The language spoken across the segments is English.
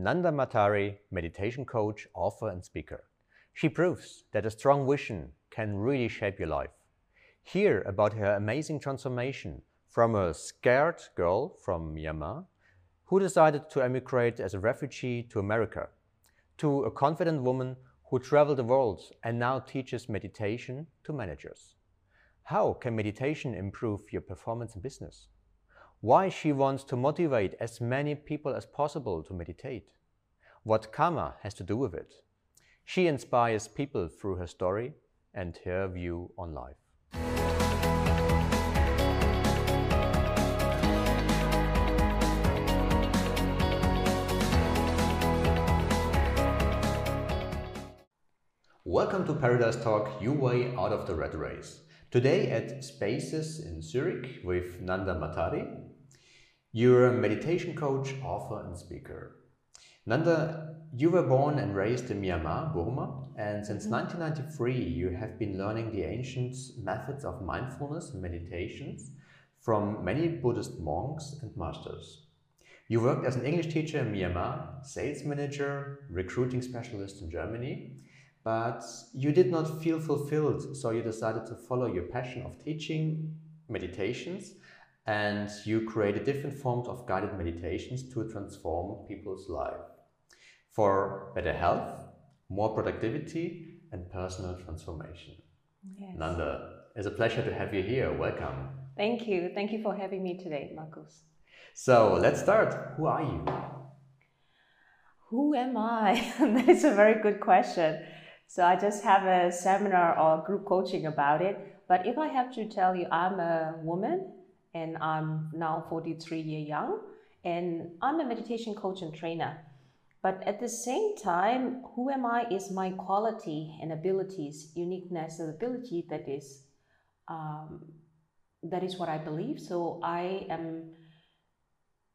Nanda Matari, meditation coach, author, and speaker. She proves that a strong vision can really shape your life. Hear about her amazing transformation from a scared girl from Myanmar who decided to emigrate as a refugee to America to a confident woman who traveled the world and now teaches meditation to managers. How can meditation improve your performance in business? Why she wants to motivate as many people as possible to meditate. What karma has to do with it. She inspires people through her story and her view on life. Welcome to Paradise Talk, your way out of the red race. Today at Spaces in Zurich with Nanda Matari. You're a meditation coach, author, and speaker. Nanda, you were born and raised in Myanmar, Burma, and since 1993 mm-hmm. you have been learning the ancient methods of mindfulness and meditations from many Buddhist monks and masters. You worked as an English teacher in Myanmar, sales manager, recruiting specialist in Germany, but you did not feel fulfilled, so you decided to follow your passion of teaching meditations and you created different forms of guided meditations to transform people's life for better health, more productivity, and personal transformation. Yes. Nanda, it's a pleasure to have you here. Welcome. Thank you. Thank you for having me today, Marcus. So let's start. Who are you? Who am I? that is a very good question. So I just have a seminar or group coaching about it. But if I have to tell you, I'm a woman and I'm now 43 year young and I'm a meditation coach and trainer. But at the same time, who am I is my quality and abilities, uniqueness and ability that is um, that is what I believe. So I am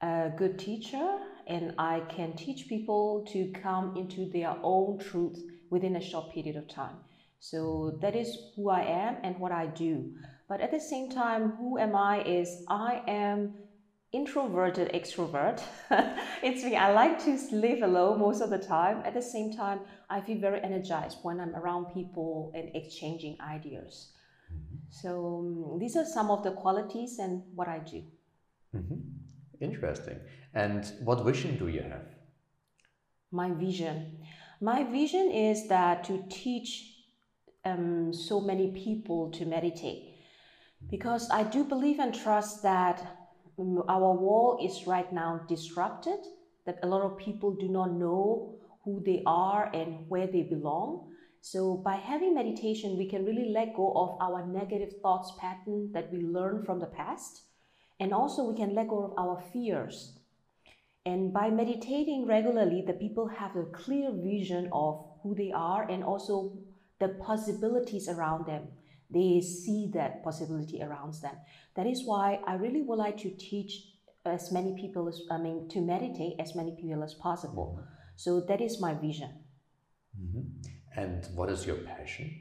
a good teacher and I can teach people to come into their own truth within a short period of time. So that is who I am and what I do. But at the same time, who am I is I am introverted extrovert. it's me. I like to live alone most of the time. At the same time, I feel very energized when I'm around people and exchanging ideas. Mm-hmm. So um, these are some of the qualities and what I do. Mm-hmm. Interesting. And what vision do you have? My vision. My vision is that to teach um, so many people to meditate. Because I do believe and trust that um, our world is right now disrupted, that a lot of people do not know who they are and where they belong. So by having meditation, we can really let go of our negative thoughts pattern that we learned from the past. And also we can let go of our fears and by meditating regularly, the people have a clear vision of who they are and also the possibilities around them. They see that possibility around them. That is why I really would like to teach as many people as I mean to meditate as many people as possible. Mm-hmm. So that is my vision. Mm-hmm. And what is your passion?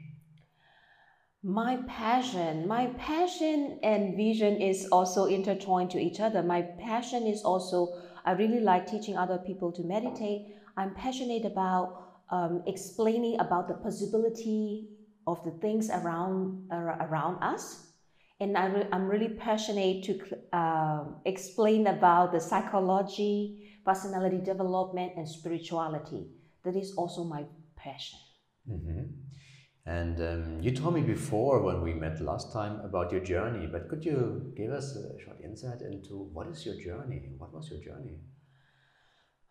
My passion, my passion and vision is also intertwined to each other. My passion is also I really like teaching other people to meditate. I'm passionate about um, explaining about the possibility of the things around uh, around us, and I re- I'm really passionate to uh, explain about the psychology, personality development, and spirituality. That is also my passion. Mm-hmm. And um, you told me before when we met last time about your journey, but could you give us a short insight into what is your journey? What was your journey?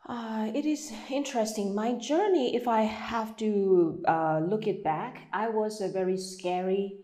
Uh, it is interesting. My journey, if I have to uh, look it back, I was a very scary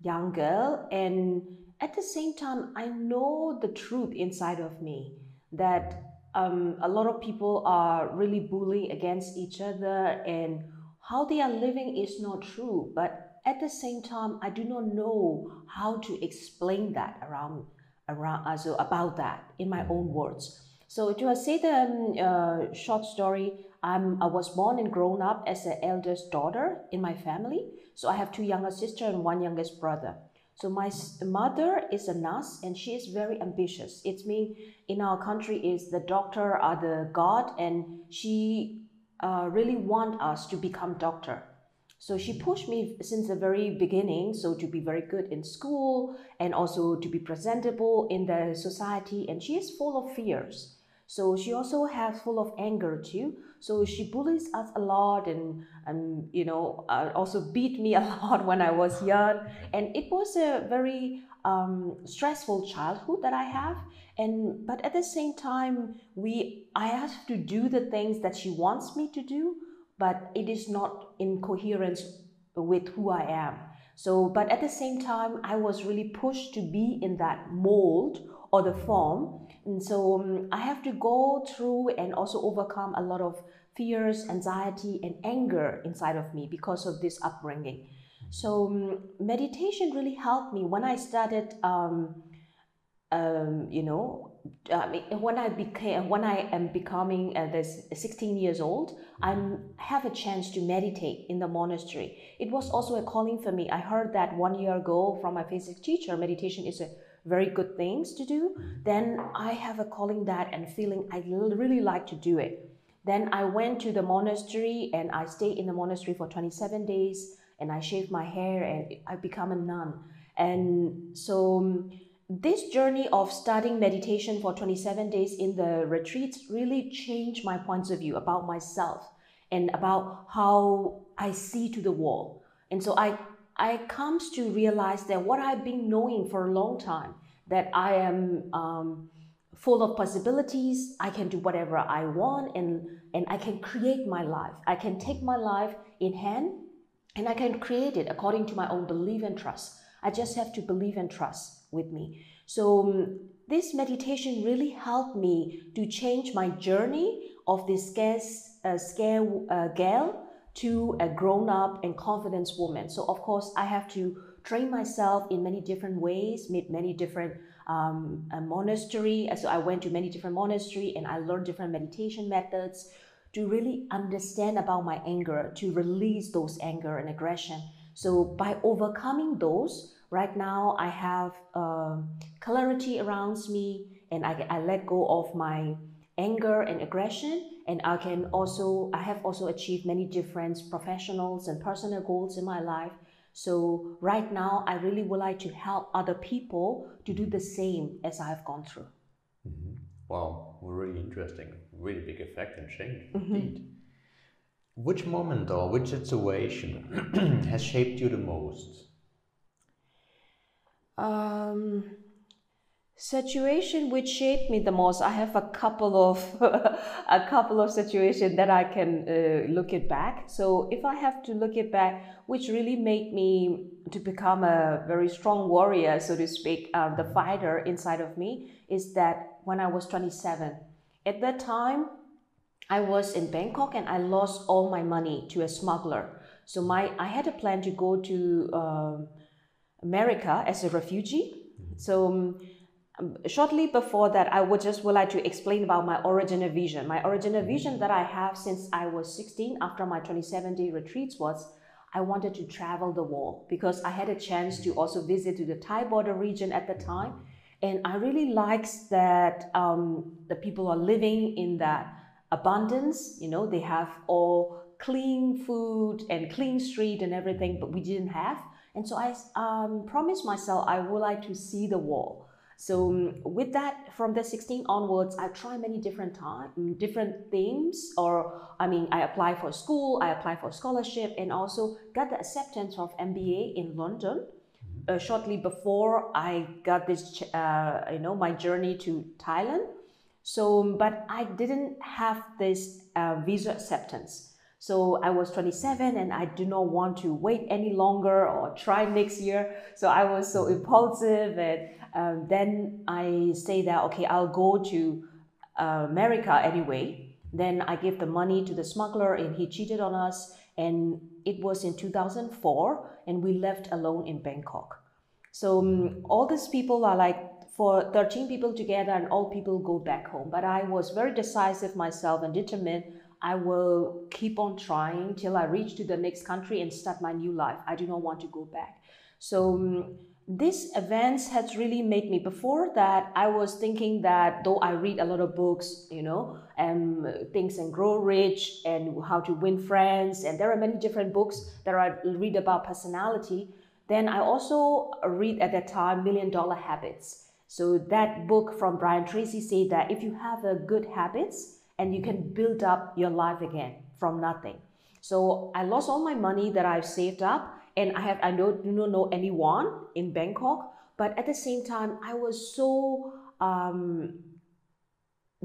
young girl, and at the same time, I know the truth inside of me that um, a lot of people are really bullying against each other and how they are living is not true but at the same time i do not know how to explain that around around uh, about that in my own words so to say the um, uh, short story I'm, i was born and grown up as the eldest daughter in my family so i have two younger sisters and one youngest brother So my mother is a nurse and she is very ambitious. It's me in our country is the doctor are the god and she uh, really want us to become doctor. So she pushed me since the very beginning, so to be very good in school and also to be presentable in the society. And she is full of fears. So she also has full of anger too. So she bullies us a lot and, and you know, uh, also beat me a lot when I was young. And it was a very um, stressful childhood that I have. And but at the same time, we I have to do the things that she wants me to do, but it is not in coherence with who I am. So, but at the same time, I was really pushed to be in that mold or the form. And so um, I have to go through and also overcome a lot of fears, anxiety, and anger inside of me because of this upbringing. So um, meditation really helped me when I started, um, um, you know, when I became when I am becoming uh, this 16 years old, I have a chance to meditate in the monastery. It was also a calling for me. I heard that one year ago from my physics teacher, meditation is a very good things to do. Then I have a calling that and feeling I really like to do it. Then I went to the monastery and I stayed in the monastery for 27 days and I shaved my hair and I become a nun. And so um, this journey of studying meditation for 27 days in the retreats really changed my points of view about myself and about how I see to the world. And so I I comes to realize that what I've been knowing for a long time that I am um, full of possibilities. I can do whatever I want, and and I can create my life. I can take my life in hand and I can create it according to my own belief and trust. I just have to believe and trust with me. So, um, this meditation really helped me to change my journey of this scared, uh, scared uh, girl to a grown up and confident woman. So, of course, I have to train myself in many different ways, meet many different um, monastery. So I went to many different monastery and I learned different meditation methods to really understand about my anger, to release those anger and aggression. So by overcoming those, right now I have uh, clarity around me and I, I let go of my anger and aggression and i can also i have also achieved many different professionals and personal goals in my life so right now i really would like to help other people to do the same as i've gone through mm-hmm. wow really interesting really big effect and change mm-hmm. indeed. Which moment or which situation has shaped you the most? Um, situation which shaped me the most. I have a couple of a couple of situations that I can uh, look it back. So if I have to look it back, which really made me to become a very strong warrior, so to speak, uh, the fighter inside of me, is that when I was 27 at that time, I was in Bangkok and I lost all my money to a smuggler. So my I had a plan to go to uh, America as a refugee. So um, shortly before that, I would just would like to explain about my original vision. My original vision that I have since I was 16 after my 27 day retreats was I wanted to travel the world because I had a chance to also visit to the Thai border region at the time and I really likes that um, the people are living in that abundance. You know, they have all clean food and clean street and everything, but we didn't have. And so I um, promised myself I would like to see the world. So um, with that, from the 16 onwards, I try many different time, different themes. Or I mean, I apply for school, I apply for scholarship, and also got the acceptance of MBA in London uh, shortly before I got this, uh, you know, my journey to Thailand. So, but I didn't have this uh, visa acceptance. So I was 27 and I do not want to wait any longer or try next year. So I was so impulsive and um, then I say that, okay, I'll go to uh, America anyway. Then I give the money to the smuggler and he cheated on us. And it was in 2004 and we left alone in Bangkok. So um, all these people are like for 13 people together and all people go back home. But I was very decisive myself and determined I will keep on trying till I reach to the next country and start my new life. I do not want to go back. So um, this events has really made me before that i was thinking that though i read a lot of books you know um, things and grow rich and how to win friends and there are many different books that i read about personality then i also read at that time million dollar habits. So that book from brian tracy said that if you have a good habits and you can build up your life again from nothing. So i lost all my money that i've saved up and I have I don't do not know anyone in Bangkok, but at the same time I was so um,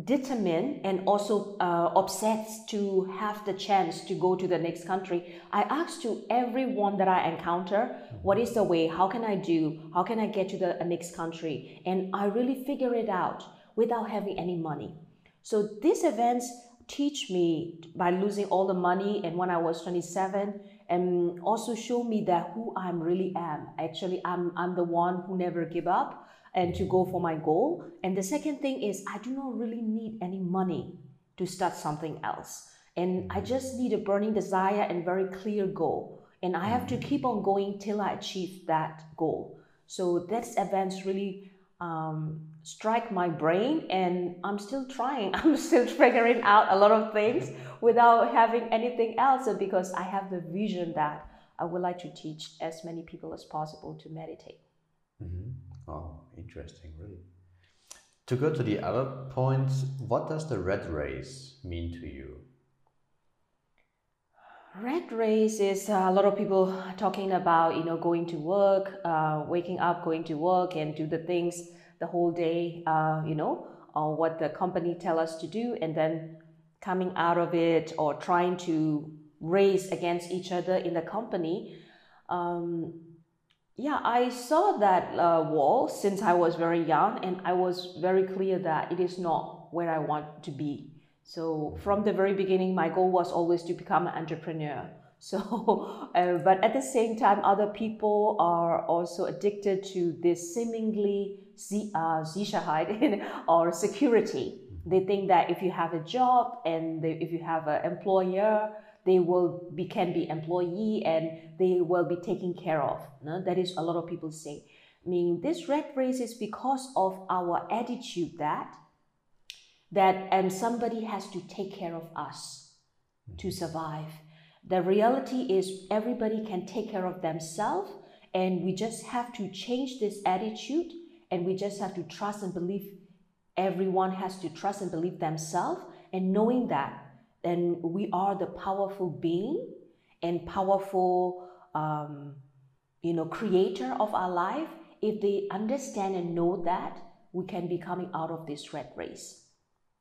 determined and also uh, obsessed to have the chance to go to the next country. I asked to everyone that I encounter, what is the way? How can I do? How can I get to the next country? And I really figure it out without having any money. So these events teach me by losing all the money and when I was 27 also show me that who I'm really am. Actually, I'm, I'm the one who never give up and to go for my goal. And the second thing is I do not really need any money to start something else. And I just need a burning desire and very clear goal. And I have to keep on going till I achieve that goal. So that's events really um, strike my brain and i'm still trying i'm still figuring out a lot of things without having anything else. Because i have the vision that i would like to teach as many people as possible to meditate. Mm-hmm. oh interesting really. To go to the other point, what does the red race mean to you? Red race is uh, a lot of people talking about you know going to work uh, waking up going to work and do the things the whole day, uh, you know, or what the company tell us to do, and then coming out of it or trying to race against each other in the company. Um, yeah, I saw that uh, wall since I was very young, and I was very clear that it is not where I want to be. So from the very beginning, my goal was always to become an entrepreneur. So, uh, but at the same time, other people are also addicted to this seemingly uh, Sicherheit or security. They think that if you have a job and they, if you have an employer, they will be can be employee and they will be taken care of. No? That is a lot of people say. I mean, this red race is because of our attitude that that and somebody has to take care of us to mm-hmm. survive. The reality is everybody can take care of themselves and we just have to change this attitude and we just have to trust and believe everyone has to trust and believe themselves and knowing that then we are the powerful being and powerful um, you know creator of our life if they understand and know that we can be coming out of this red race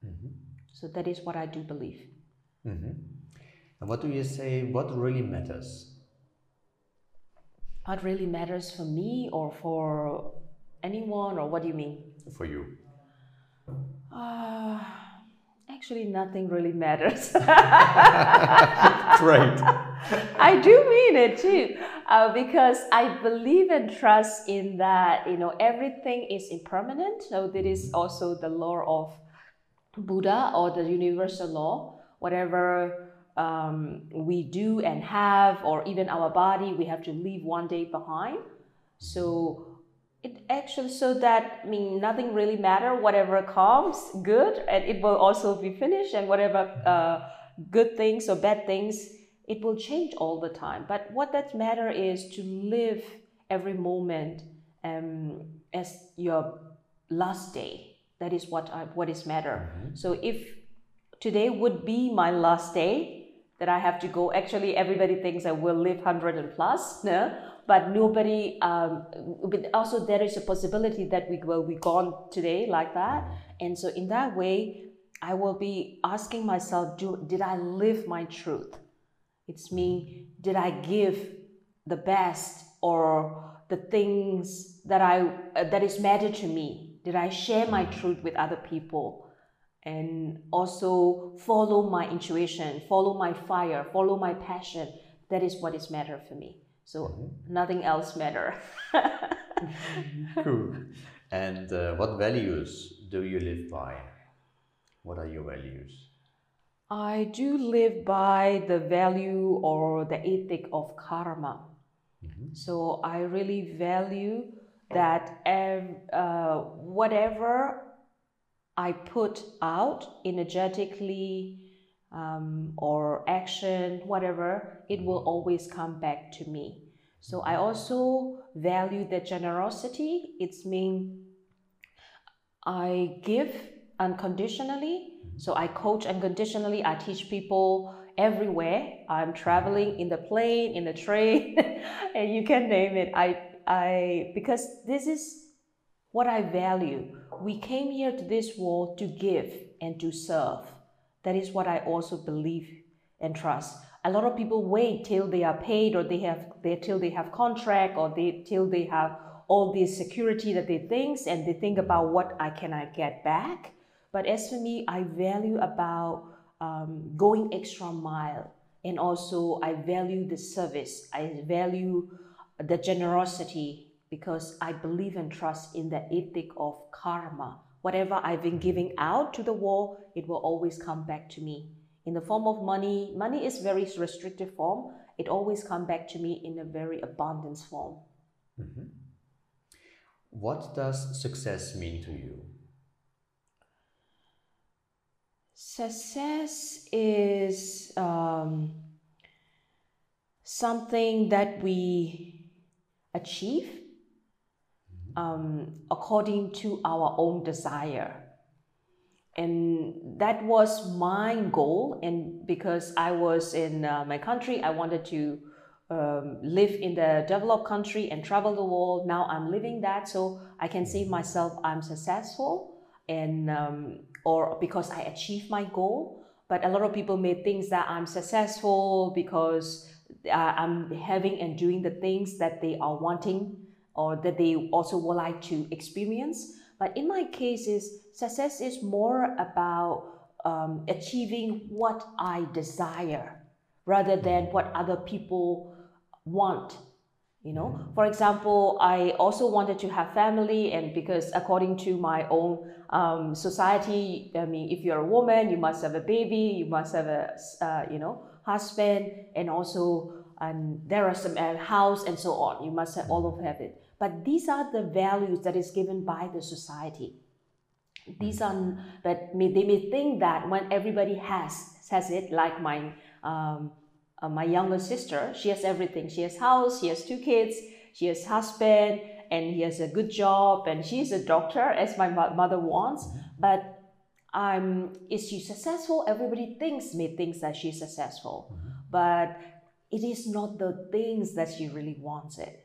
mm-hmm. so that is what i do believe mm-hmm. and what do you say what really matters what really matters for me or for anyone, or what do you mean? For you. Uh, actually, nothing really matters. Great. I do mean it too, uh, because I believe and trust in that, you know, everything is impermanent. So, that is also the law of Buddha or the universal law. Whatever um, we do and have, or even our body, we have to leave one day behind. So, it actually so that I mean nothing really matter whatever comes good and it will also be finished and whatever uh, good things or bad things it will change all the time but what that matter is to live every moment um, as your last day that is what I, what is matter mm-hmm. so if today would be my last day that I have to go actually everybody thinks I will live 100 and plus no? But nobody um, but also there is a possibility that we will be gone today like that. And so in that way i will be asking myself do, did i live my truth? It's me did i give the best or the things that i uh, that is matter to me? Did i share my truth with other people? And also follow my intuition follow my fire follow my passion. That is what is matter for me so mm-hmm. nothing else matter. cool. And uh, what values do you live by? What are your values? I do live by the value or the ethic of karma. Mm-hmm. So I really value that uh, whatever I put out energetically um, or action, whatever, it will always come back to me. So I also value the generosity. It's mean I give unconditionally. So I coach unconditionally. I teach people everywhere. I'm traveling in the plane, in the train, and you can name it. I I because this is what I value. We came here to this world to give and to serve. That is what I also believe and trust. A lot of people wait till they are paid or they have they, till they have contract or they till they have all this security that they think and they think about what I can I get back. But as for me, I value about um, going extra mile and also I value the service. I value the generosity because I believe and trust in the ethic of karma. Whatever I've been giving out to the world, it will always come back to me in the form of money. Money is very restrictive form. It always come back to me in a very abundance form. Mm-hmm. What does success mean to you? Success is um, something that we achieve um, according to our own desire. And that was my goal. And because I was in uh, my country, I wanted to um, live in the developed country and travel the world. Now I'm living that, so I can say myself I'm successful, and um, or because I achieved my goal. But a lot of people may think that I'm successful because uh, I'm having and doing the things that they are wanting or that they also would like to experience. But in my case, is success is more about um, achieving what I desire rather than what other people want you know? For example i also wanted to have family and because according to my own um, society i mean if you're a woman you must have a baby you must have a uh, you know husband and also and there are some uh, house and so on. You must have all of have it but these are the values that is given by the society these are but may, they may think that when everybody has has it like my um, uh, my younger sister, she has everything. She has house, she has two kids, she has husband, and he has a good job, and she's a doctor, as my mother wants. But um, is she successful? Everybody thinks, may thinks that she's successful, but it is not the things that she really wants it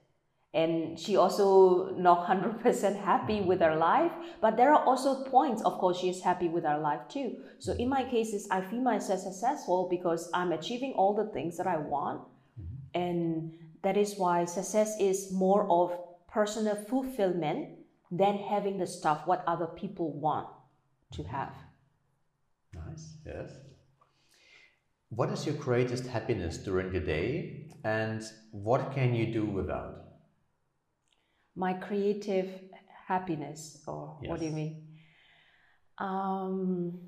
and she also not 100% happy with her life but there are also points of course she is happy with her life too. So in my cases i feel myself successful because i'm achieving all the things that i want. Mm-hmm. and that is why success is more of personal fulfillment than having the stuff what other people want to have. Nice yes. What is your greatest happiness during the day and what can you do without my creative happiness or yes. what do you mean? Um,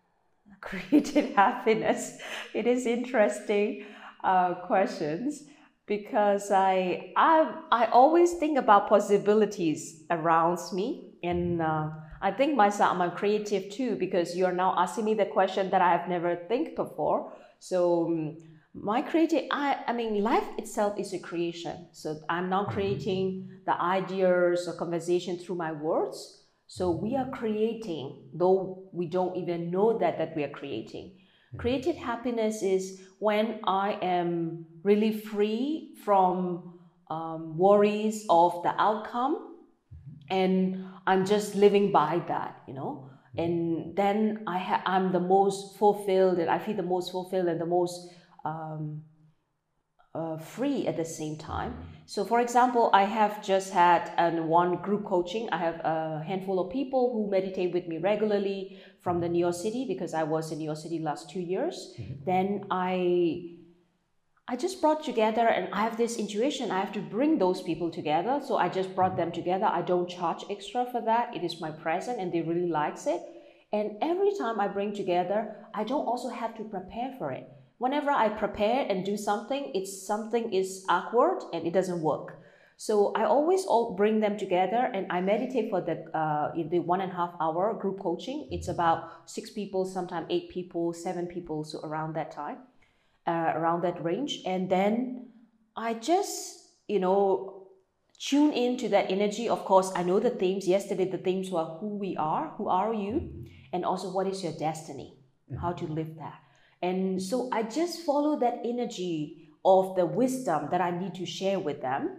creative happiness. It is interesting uh, questions because I, I i always think about possibilities around me and uh, i think myself i'm creative too because you're now asking me the question that i've never think before. So um, my creative I, I mean life itself is a creation so i'm not mm-hmm. creating the ideas or conversation through my words so we are creating though we don't even know that that we are creating mm-hmm. creative happiness is when i am really free from um, worries of the outcome mm-hmm. and i'm just living by that you know and then i ha- i'm the most fulfilled and i feel the most fulfilled and the most um, uh, free at the same time. So, for example, I have just had an one group coaching. I have a handful of people who meditate with me regularly from the New York City because I was in New York City last two years. Mm-hmm. Then I I just brought together and I have this intuition. I have to bring those people together. So I just brought them together. I don't charge extra for that. It is my present and they really likes it. And every time I bring together, I don't also have to prepare for it whenever I prepare and do something, it's something is awkward and it doesn't work. So I always all bring them together and I meditate for the uh, in the one and a half hour group coaching. It's about six people, sometimes eight people, seven people, so around that time, uh, around that range. And then I just, you know, tune into that energy. Of course, I know the themes. Yesterday, the themes were who we are, who are you, and also what is your destiny, how to live that. And so I just follow that energy of the wisdom that I need to share with them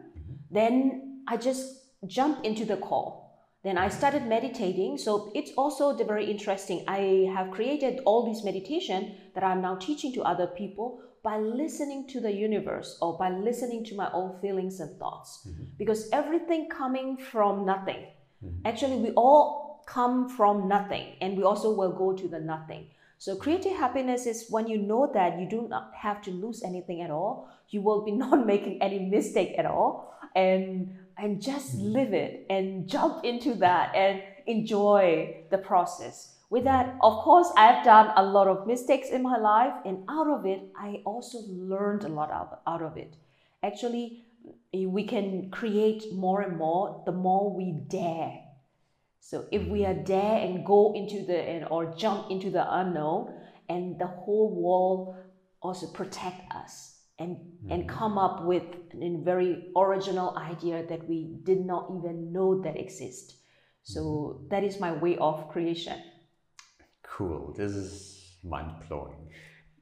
then I just jump into the call. Then I started meditating. So it's also very interesting. I have created all these meditation that I'm now teaching to other people by listening to the universe or by listening to my own feelings and thoughts. Mm-hmm. Because everything coming from nothing. Mm-hmm. Actually, we all come from nothing and we also will go to the nothing. So creating happiness is when you know that you do not have to lose anything at all. You will be not making any mistake at all and and just mm-hmm. live it and jump into that and enjoy the process with that of course i've done a lot of mistakes in my life and out of it i also learned a lot out of it actually we can create more and more the more we dare so if we are mm-hmm. and go into the and or jump into the unknown and the whole world also protect us and mm-hmm. and come up with a very original idea that we did not even know that exist so mm-hmm. that is my way of creation cool this is mind-blowing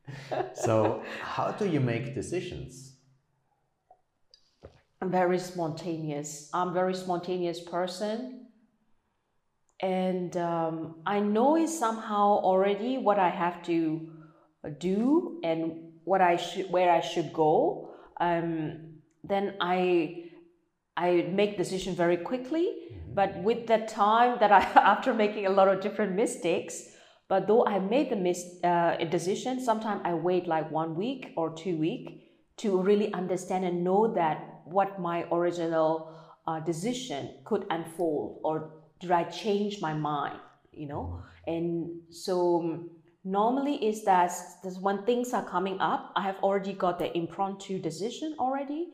so how do you make decisions i'm very spontaneous i'm very spontaneous person and um, i know it somehow already what i have to do and what I should where I should go, um, then I I make decision very quickly. Mm-hmm. But with that time that I after making a lot of different mistakes, but though I made the mis- uh, decision, sometimes I wait like one week or two week to really understand and know that what my original uh, decision could unfold or did I change my mind, you know? Mm-hmm. And so normally is that when things are coming up, I have already got the impromptu decision already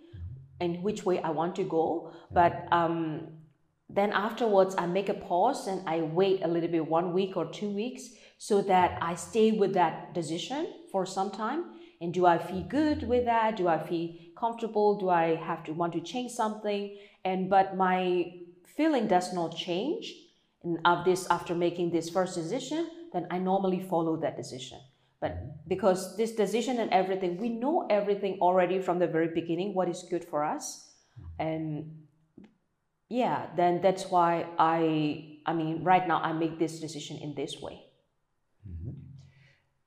in which way I want to go. But um, then afterwards, I make a pause and I wait a little bit, one week or two weeks, so that I stay with that decision for some time. And do I feel good with that? Do I feel comfortable? Do I have to want to change something? And but my feeling does not change. Of this, after making this first decision, then I normally follow that decision. But because this decision and everything, we know everything already from the very beginning, what is good for us. And yeah, then that's why I, I mean, right now I make this decision in this way. Mm-hmm.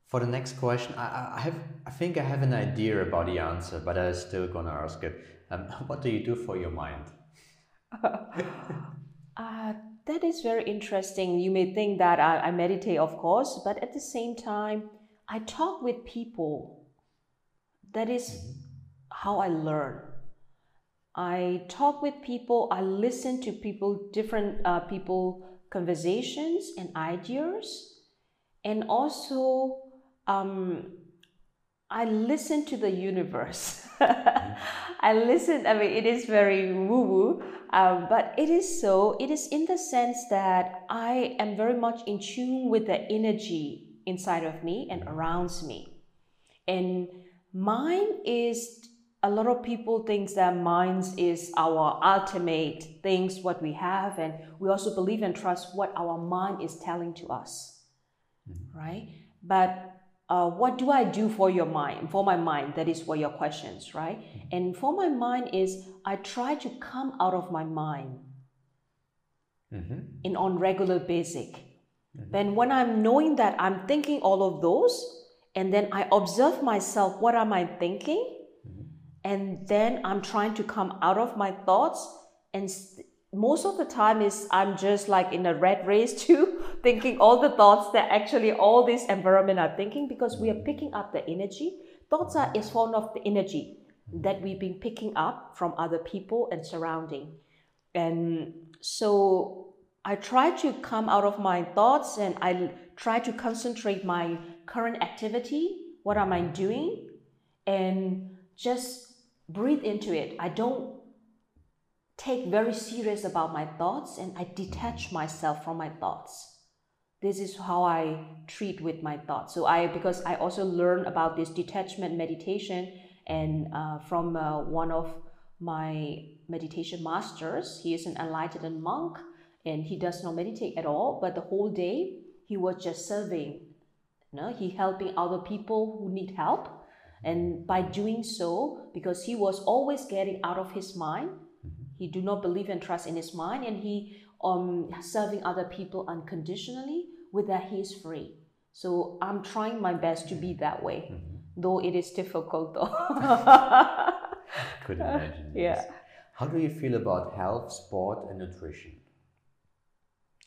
For the next question, I, I have, I think I have an idea about the answer, but I'm still gonna ask it. Um, what do you do for your mind? uh, that is very interesting. You may think that I, I meditate, of course, but at the same time, I talk with people. That is how I learn. I talk with people, I listen to people, different uh, people conversations and ideas, and also um, I listen to the universe. I listen, I mean, it is very woo woo, um, but it is so, it is in the sense that I am very much in tune with the energy inside of me and around me. And mine is a lot of people think that minds is our ultimate things what we have and we also believe and trust what our mind is telling to us mm-hmm. right but uh, what do I do for your mind, for my mind? That is what your questions, right? Mm-hmm. And for my mind is I try to come out of my mind mm-hmm. in on regular basic. Mm-hmm. Then when I'm knowing that I'm thinking all of those, and then I observe myself, what am I thinking? Mm-hmm. And then I'm trying to come out of my thoughts and most of the time is I'm just like in a red race too, thinking all the thoughts that actually all this environment are thinking because we are picking up the energy. Thoughts are is form of the energy that we've been picking up from other people and surrounding. And so I try to come out of my thoughts and I try to concentrate my current activity. What am I doing? And just breathe into it. I don't take very serious about my thoughts and I detach myself from my thoughts. This is how I treat with my thoughts. So I because I also learned about this detachment meditation and uh, from uh, one of my meditation masters. He is an enlightened monk and he does not meditate at all, but the whole day he was just serving. You know, he helping other people who need help. And by doing so, because he was always getting out of his mind, he do not believe and trust in his mind, and he um serving other people unconditionally. With that, he is free. So I'm trying my best to be that way, mm-hmm. though it is difficult though. Could imagine. Yes. Yeah. How do you feel about health, sport, and nutrition?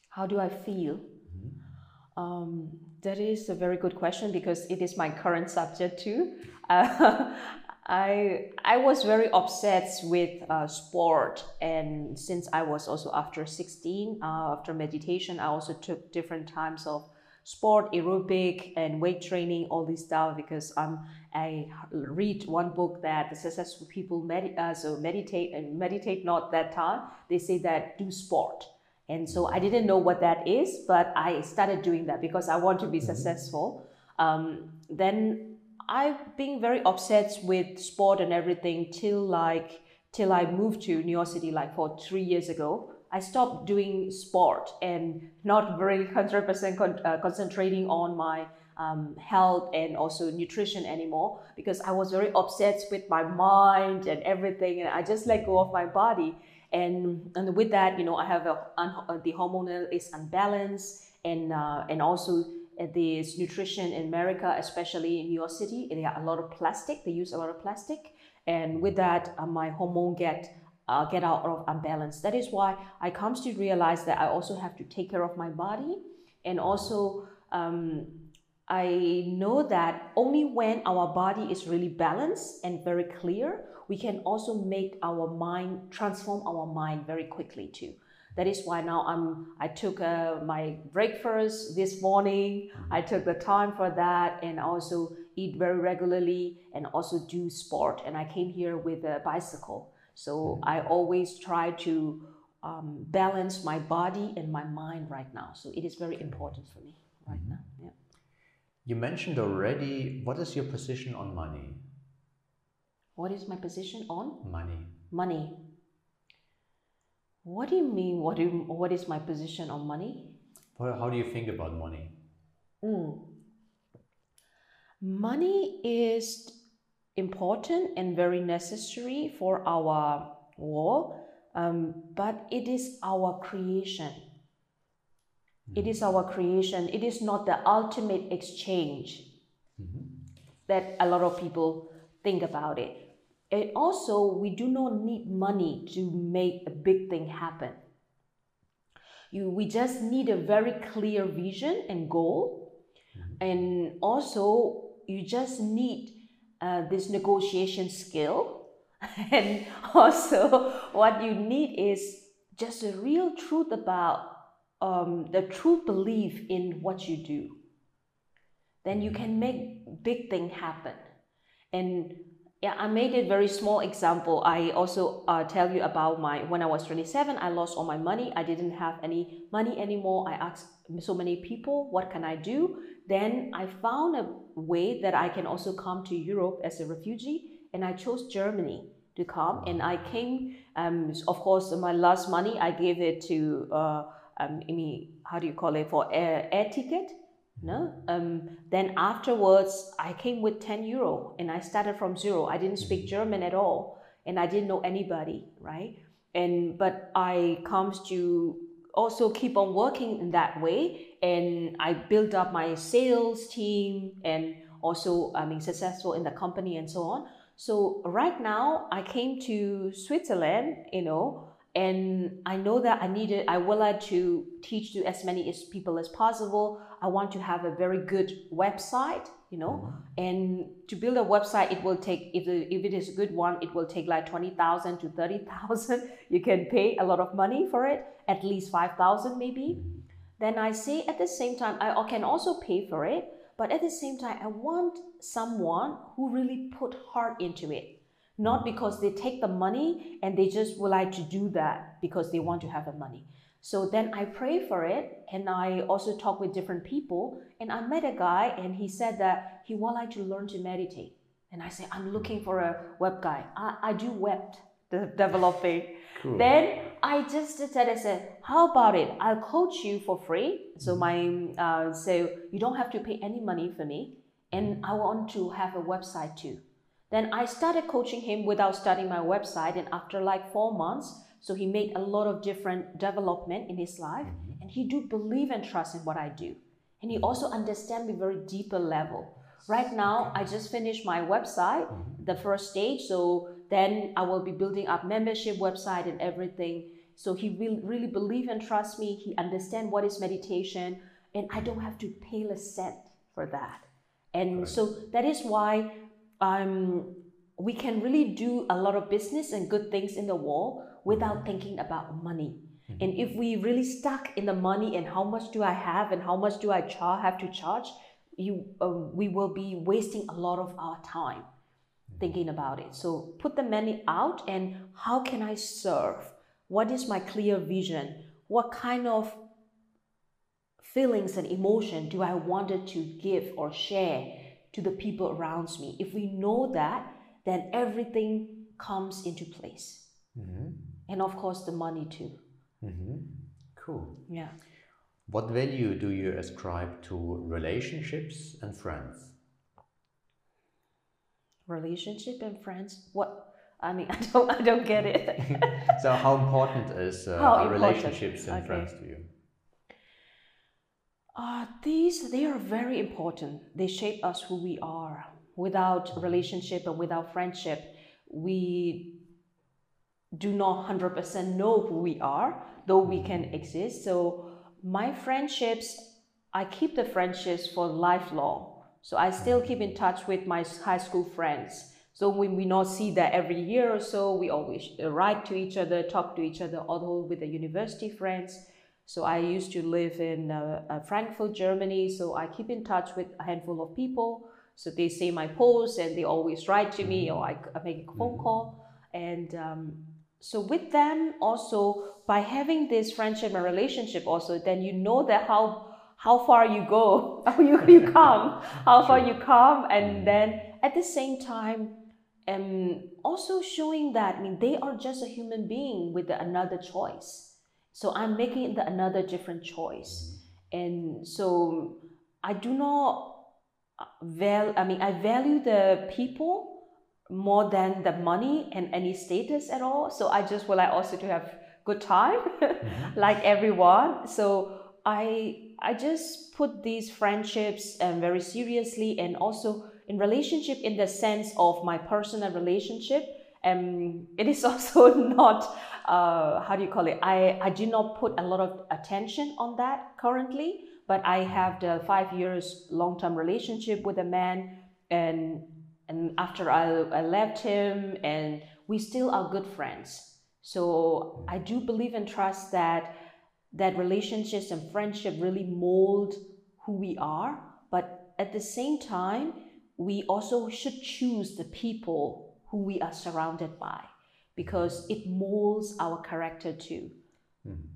How do I feel? Mm-hmm. Um, that is a very good question because it is my current subject too. Uh, I I was very obsessed with uh, sport, and since I was also after sixteen, uh, after meditation, I also took different times of sport, aerobic, and weight training, all this stuff because um I read one book that the successful people med- uh, so meditate and meditate not that time. They say that do sport. And so I didn't know what that is, but I started doing that because I want to be mm-hmm. successful. Um, then I've been very upset with sport and everything till like till I moved to New York City like for three years ago. I stopped doing sport and not very 100% con- uh, concentrating on my um, health and also nutrition anymore because I was very upset with my mind and everything, and I just let go of my body. And, and with that, you know, I have a, un, the hormonal is unbalanced, and uh, and also this nutrition in America, especially in New York City, they have a lot of plastic. They use a lot of plastic, and with that, uh, my hormone get uh, get out of unbalance. That is why I comes to realize that I also have to take care of my body, and also um, I know that only when our body is really balanced and very clear, we can also make our mind transform our mind very quickly too. That is why now I'm. I took uh, my breakfast this morning. I took the time for that, and also eat very regularly, and also do sport. And I came here with a bicycle, so I always try to um, balance my body and my mind right now. So it is very important for me right mm-hmm. now. Yeah. You mentioned already, what is your position on money? What is my position on? Money. Money. What do you mean? What, do you, what is my position on money? How do you think about money? Mm. Money is important and very necessary for our world, um, but it is our creation. It is our creation. It is not the ultimate exchange mm-hmm. that a lot of people think about it. And also, we do not need money to make a big thing happen. You, we just need a very clear vision and goal. Mm-hmm. And also, you just need uh, this negotiation skill. and also, what you need is just a real truth about um, the true belief in what you do, then you can make big thing happen. And yeah, I made a very small example. I also uh, tell you about my when I was 27, I lost all my money. I didn't have any money anymore. I asked so many people, what can I do? Then I found a way that I can also come to Europe as a refugee, and I chose Germany to come. And I came, um, of course, my last money I gave it to. Uh, um, I mean, how do you call it for air, air ticket? No. Um, then afterwards, I came with 10 euro and I started from zero. I didn't speak German at all and I didn't know anybody, right? And but I comes to also keep on working in that way and I built up my sales team and also I mean successful in the company and so on. So right now I came to Switzerland, you know, and I know that I needed, I would like to teach to as many as people as possible. I want to have a very good website, you know, mm-hmm. and to build a website, it will take, if, the, if it is a good one, it will take like 20,000 to 30,000. You can pay a lot of money for it, at least 5,000 maybe. Mm-hmm. Then I say at the same time, I can also pay for it, but at the same time, I want someone who really put heart into it not because they take the money and they just would like to do that because they want to have the money. So then I pray for it and I also talk with different people. And I met a guy and he said that he would like to learn to meditate. And I said, I'm looking for a web guy. I, I do web developing. Cool. Then I just said, I said, how about it? I'll coach you for free. So mm-hmm. my uh, so you don't have to pay any money for me, and I want to have a website too. Then I started coaching him without starting my website, and after like four months, so he made a lot of different development in his life, mm-hmm. and he do believe and trust in what I do, and he also understand me very deeper level. Right now, I just finished my website, mm-hmm. the first stage. So then I will be building up membership website and everything. So he will really believe and trust me. He understand what is meditation, and I don't have to pay a cent for that. And right. so that is why um, we can really do a lot of business and good things in the world without mm-hmm. thinking about money. Mm-hmm. And if we really stuck in the money and how much do I have and how much do I char- have to charge, you uh, we will be wasting a lot of our time mm-hmm. thinking about it. So put the money out and how can I serve? What is my clear vision? What kind of feelings and emotion do I wanted to give or share to the people around me? If we know that, then everything comes into place. Mm-hmm. And of course, the money too. Mm-hmm. Cool. Yeah. What value do you ascribe to relationships and friends? Relationship and friends? What? I mean, I don't, I don't get it. so, how important is uh, how important? relationships and okay. friends to you? Uh, these they are very important. They shape us who we are. Without relationship and without friendship, we do not 100% know who we are, though we can exist. So, my friendships, I keep the friendships for lifelong. So, I still keep in touch with my high school friends so when we not see that every year or so, we always write to each other, talk to each other, although with the university friends. So I used to live in uh, uh, Frankfurt, Germany. So I keep in touch with a handful of people. So they see my posts and they always write to me or I, I make a phone mm-hmm. call. And um, so with them also by having this friendship and relationship also, then you know that how how far you go, how you, you come, how far you come, and mm-hmm. then at the same time and also showing that I mean they are just a human being with another choice. So I'm making the another different choice, and so I do not uh, val. I mean I value the people more than the money and any status at all. So I just would like also to have good time, mm-hmm. like everyone. So I I just put these friendships um, very seriously and also in relationship in the sense of my personal relationship um, it is also not uh, how do you call it? I, I do not put a lot of attention on that currently but i have the five years long-term relationship with a man and and after I, I left him and we still are good friends. So i do believe and trust that that relationships and friendship really mold who we are but at the same time we also should choose the people who we are surrounded by because it molds our character too. Mm-hmm.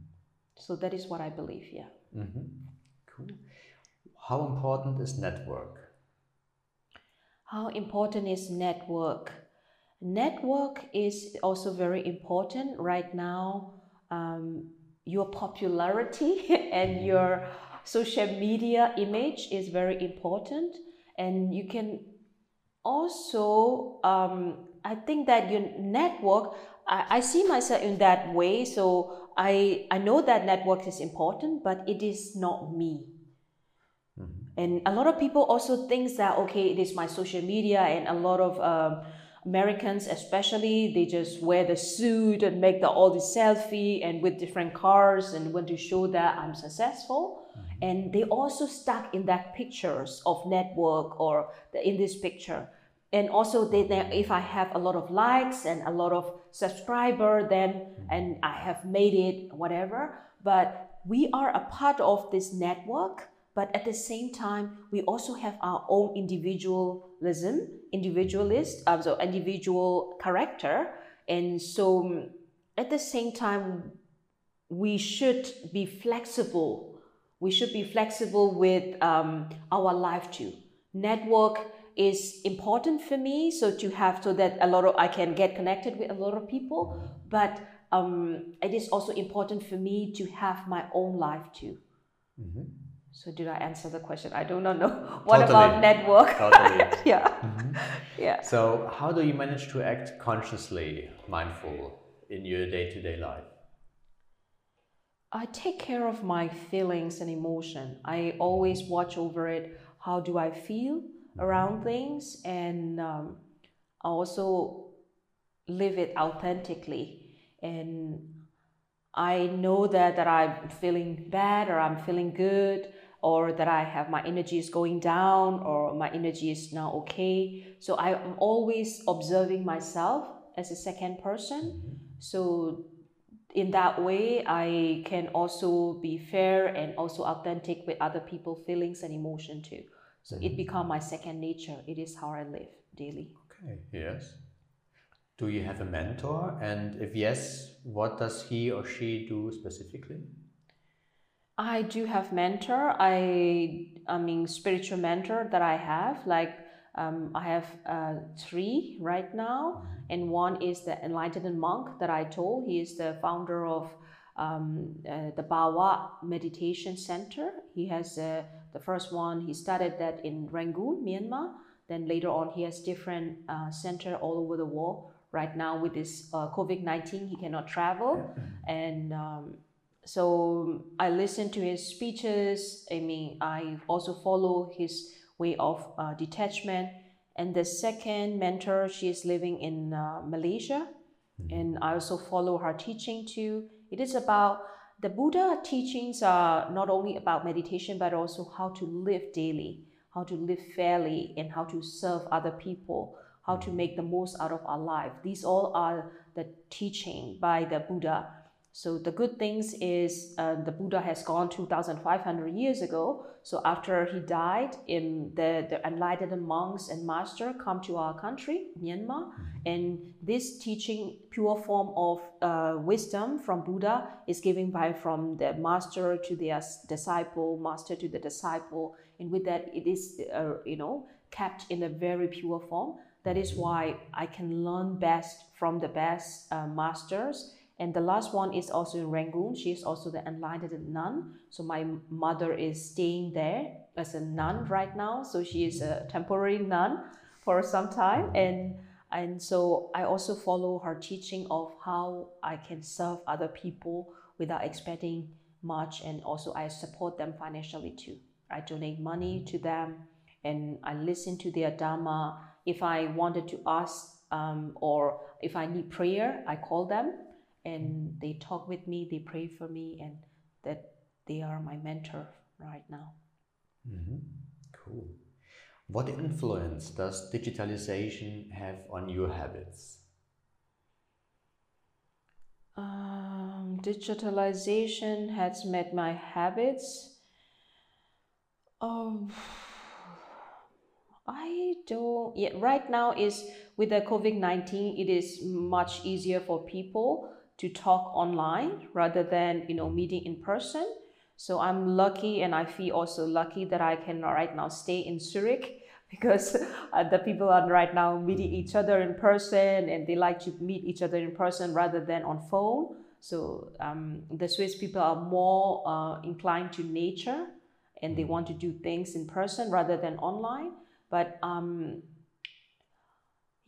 So that is what I believe, yeah. Mm-hmm. Cool. How important is network? How important is network? Network is also very important right now. Um, your popularity and mm-hmm. your social media image is very important and you can also um, i think that your network I, I see myself in that way so i i know that network is important but it is not me. Mm-hmm. and a lot of people also think that okay it is my social media and a lot of um, americans especially they just wear the suit and make the all the selfie and with different cars and want to show that i'm successful. And they also stuck in that pictures of network or the, in this picture and also they, they, if i have a lot of likes and a lot of subscriber then and i have made it whatever but we are a part of this network but at the same time, we also have our own individualism, individualist, uh, so individual character. And so mm, at the same time, we should be flexible. We should be flexible with um, our life too. Network is important for me, so to have so that a lot of I can get connected with a lot of people. But um, it is also important for me to have my own life too. Mm-hmm. So did I answer the question? I do not know. What totally. about network? Totally. yeah. Mm-hmm. Yeah. So how do you manage to act consciously mindful in your day-to-day life? I take care of my feelings and emotion. I always watch over it. How do I feel around things? And um, I also live it authentically. And I know that, that I'm feeling bad or I'm feeling good or that I have my energy is going down or my energy is now okay. So I'm always observing myself as a second person. Mm-hmm. So in that way, I can also be fair and also authentic with other people' feelings and emotion too. So mm-hmm. it become my second nature. It is how I live daily. Okay. Yes. Do you have a mentor? And if yes, what does he or she do specifically? I do have mentor. I I mean spiritual mentor that I have. Like um, I have uh, three right now, mm-hmm. and one is the enlightened monk that I told. He is the founder of um, uh, the Bawa Meditation Center. He has uh, the first one. He started that in Rangoon, Myanmar. Then later on, he has different uh, center all over the world. Right now, with this uh, COVID nineteen, he cannot travel, and um, so I listen to his speeches. I mean, I also follow his way of uh, detachment. And the second mentor, she is living in uh, Malaysia, mm-hmm. and I also follow her teaching too. It is about the Buddha teachings are not only about meditation, but also how to live daily, how to live fairly, and how to serve other people, how to make the most out of our life. These all are the teaching by the Buddha. So the good things is uh, the Buddha has gone 2,500 years ago. So after he died, in the, the enlightened monks and master come to our country, Myanmar, mm-hmm. and this teaching, pure form of uh, wisdom from Buddha, is given by from the master to the disciple, master to the disciple, and with that it is, uh, you know, kept in a very pure form. That is mm-hmm. why I can learn best from the best uh, masters and the last one is also in Rangoon. She is also the enlightened nun. So my mother is staying there as a nun right now. So she is a temporary nun for some time. And and so I also follow her teaching of how I can serve other people without expecting much. And also I support them financially too. I donate money to them and I listen to their Dharma. If I wanted to ask um, or if I need prayer, I call them and they talk with me, they pray for me, and that they are my mentor right now. Mm-hmm. Cool. What influence does digitalization have on your habits? Um, digitalization has made my habits. Um, I don't. Yeah, right now is with the COVID nineteen. It is much easier for people to talk online rather than you know meeting in person. So i'm lucky and i feel also lucky that i can right now stay in zurich because uh, the people are right now meeting each other in person and they like to meet each other in person rather than on phone. So um, the swiss people are more uh, inclined to nature and they want to do things in person rather than online. But um,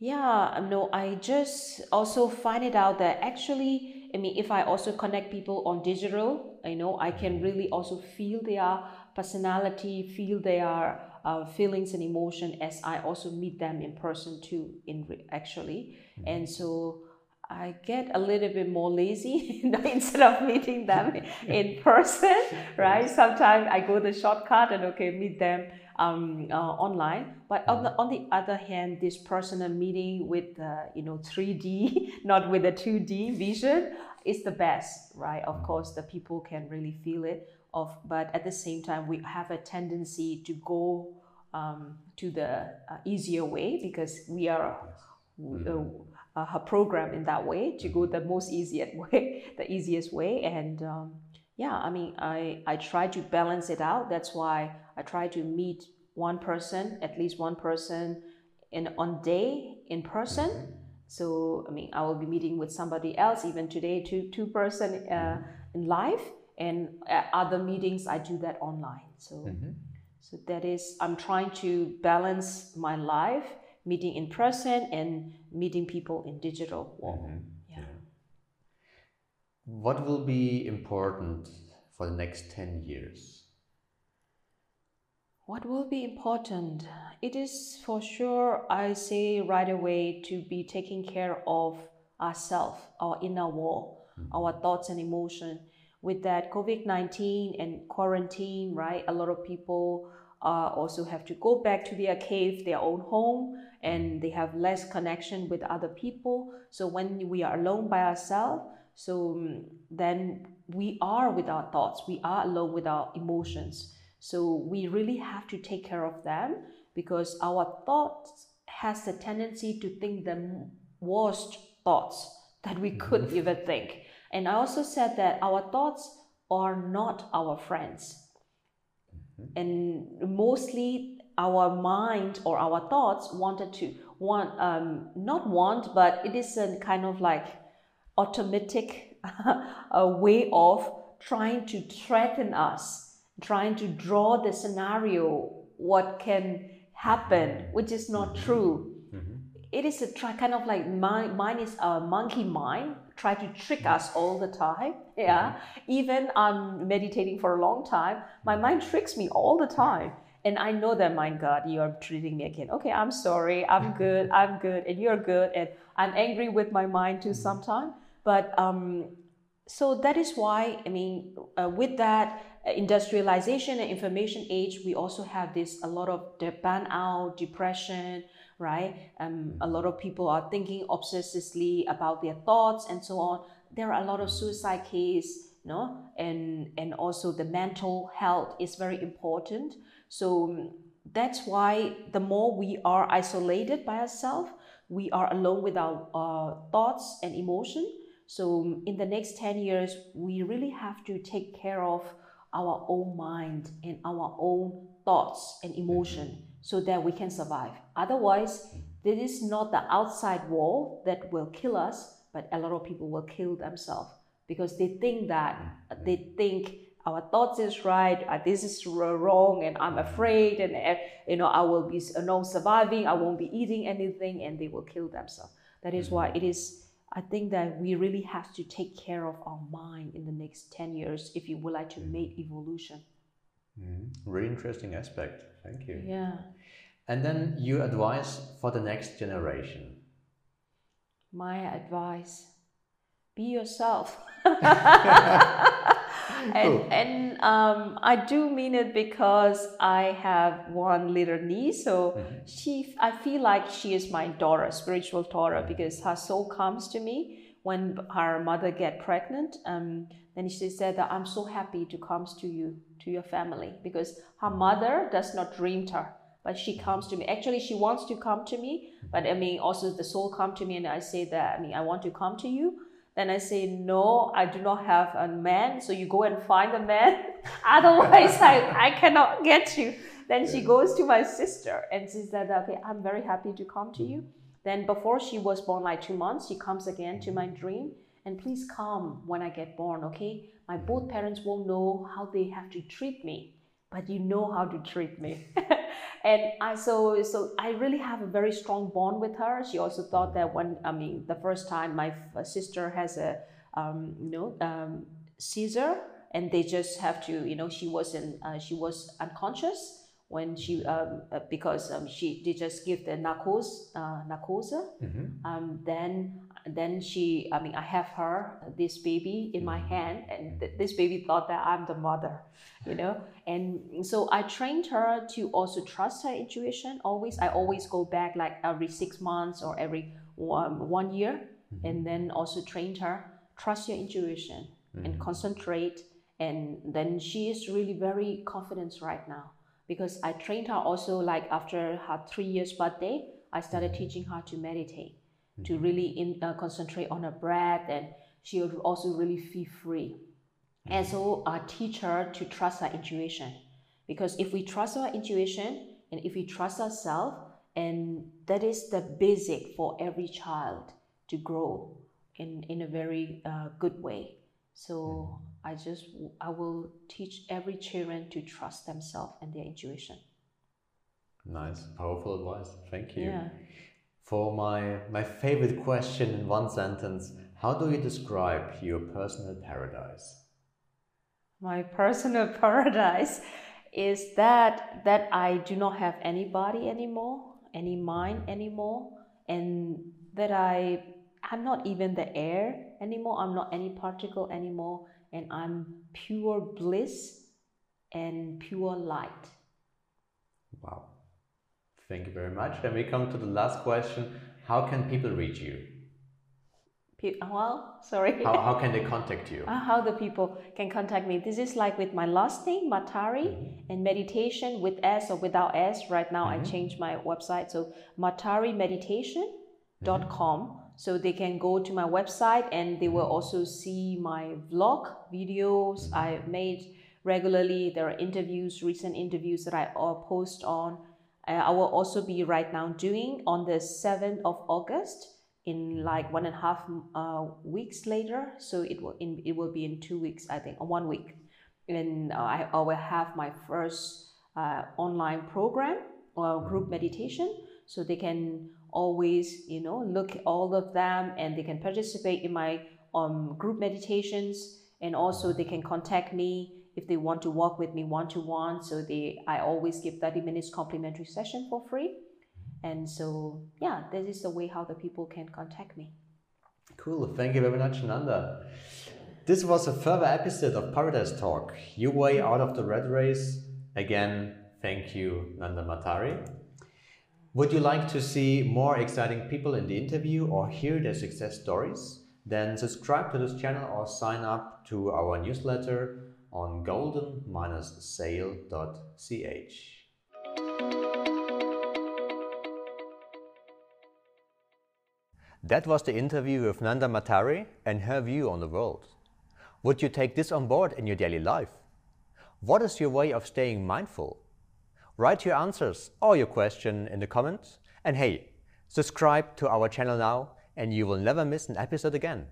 yeah, no, I just also find it out that actually, I mean, if I also connect people on digital, I know I can really also feel their personality, feel their uh, feelings and emotion as I also meet them in person too. In re- actually, mm-hmm. and so I get a little bit more lazy instead of meeting them in person, right? Sometimes I go the shortcut and okay, meet them um, uh, online. But on the, mm-hmm. on the other hand, this personal meeting with uh, you know 3D, not with a 2D vision, is the best, right? Of mm-hmm. course, the people can really feel it. of but at the same time we have a tendency to go um, to the uh, easier way because we are uh, uh, program in that way to go the most easiest way the easiest way and um, yeah i mean i i try to balance it out that's why i try to meet one person at least one person in on day in person so i mean i will be meeting with somebody else even today two two person uh, in live and uh, other meetings i do that online so Mhm. so that is i'm trying to balance my life meeting in person and meeting people in digital world Mhm. yeah. What will be important for the next 10 years? What will be important? It is for sure, I say right away, to be taking care of ourselves, our inner wall, our thoughts and emotion. With that COVID 19 and quarantine, right? A lot of people uh, also have to go back to their cave, their own home, and they have less connection with other people. So when we are alone by ourselves, so mm, then we are with our thoughts, we are alone with our emotions. So we really have to take care of them because our thoughts has the tendency to think the worst thoughts that we could even think. And I also said that our thoughts are not our friends. And mostly our mind or our thoughts wanted to want um, not want, but it is a kind of like automatic a way of trying to threaten us, trying to draw the scenario what can happen, which is not mm-hmm. true. Mm-hmm. It is a try, kind of like my mind is a monkey mind, try to trick mm-hmm. us all the time. Yeah, even I'm meditating for a long time, my mind tricks me all the time. And I know that, my God, you are treating me again. Okay, I'm sorry, I'm good, I'm good, and you're good, and I'm angry with my mind too sometimes. But um, so that is why, I mean, uh, with that uh, industrialization and information age, we also have this a lot of the burnout, depression, right? Um, a lot of people are thinking obsessively about their thoughts and so on. There are a lot of suicide case, know, and and also the mental health is very important. So um, that's why the more we are isolated by ourselves, we are alone with our uh, thoughts and emotion. So um, in the next 10 years, we really have to take care of our own mind and our own thoughts and mm-hmm. emotion so that we can survive. Otherwise, this is not the outside wall that will kill us, but a lot of people will kill themselves because they think that mm-hmm. they think our thoughts is right, uh, this is wrong, and I'm mm-hmm. afraid, and uh, you know I will be no surviving, I won't be eating anything, and they will kill themselves. That is why it is. I think that we really have to take care of our mind in the next ten years if you would like to make evolution. Mhm. Really interesting aspect. Thank you. Yeah. And then you advise for the next generation. My advice be yourself. and oh. and um, I do mean it because I have one little niece, so mm-hmm. she I feel like she is my daughter, spiritual daughter, mm-hmm. because her soul comes to me when her mother get pregnant. Um, then she said that I'm so happy to comes to you to your family because her mm-hmm. mother does not dream her but she comes to me. Actually she wants to come to me but i mean also the soul come to me and i say that i mean i want to come to you then i say no i do not have a man. So you go and find a man. Otherwise I, I cannot get you. Then she goes to my sister and she said okay i'm very happy to come to you. Then before she was born like two months she comes again to my dream. And please come when i get born okay? My both parents won't know how they have to treat me but you know how to treat me. And i so so i really have a very strong bond with her. She also thought that when i mean the first time my f- sister has a um, you know um, caesar and they just have to you know she wasn't uh, she was unconscious when she um, uh, because um, she they just give the narcos uh, narcosa. Um, then then she i mean i have her this baby in my mm. hand and mm. th- this baby thought that i'm the mother you know? And so i trained her to also trust her intuition always. I always go back like every six months or every one, one year mm-hmm. and then also trained her. Trust your intuition and mm-hmm. concentrate and then she is really very confident right now because I trained her also like after her three years birthday, I started mm-hmm. teaching her to meditate, mm-hmm. to really in, uh, concentrate on her breath, and she would also really feel free. Mm-hmm. And so I teach her to trust her intuition, because if we trust our intuition and if we trust ourselves, and that is the basic for every child to grow in in a very uh, good way. So mm-hmm. I just I will teach every children to trust themselves and their intuition. Nice, powerful advice. Thank you. Yeah. For my my favorite question in one sentence, how do you describe your personal paradise? My personal paradise is that that I do not have anybody anymore, any mind mm-hmm. anymore, and that I I'm not even the air anymore. I'm not any particle anymore and I'm pure bliss and pure light. Wow. Thank you very much. Then we come to the last question. How can people reach you? well, sorry. How, how can they contact you? Uh, how the people can contact me. This is like with my last name, Matari, mm-hmm. and meditation with S or without S. Right now, mm-hmm. I changed my website. So, matarimeditation.com. Mm-hmm. So they can go to my website and they will also see my vlog videos I made regularly. There are interviews, recent interviews that I post on. Uh, I will also be right now doing on the 7th of August in like one and a half uh, weeks later. So it will in, it will be in two weeks, I think, or one week. And uh, I, I will have my first uh, online program or group meditation so they can always you know look all of them and they can participate in my um, group meditations and also they can contact me if they want to walk with me one-to-one so they i always give 30 minutes complimentary session for free. And so yeah this is the way how the people can contact me. Cool. Thank you very much nanda. This was a further episode of paradise talk your way out of the red race. Again thank you nanda matari. Would you like to see more exciting people in the interview or hear their success stories? Then subscribe to this channel or sign up to our newsletter on golden-sale.ch. That was the interview with Nanda Matari and her view on the world. Would you take this on board in your daily life? What is your way of staying mindful? Write your answers or your question in the comments. And hey, subscribe to our channel now and you will never miss an episode again.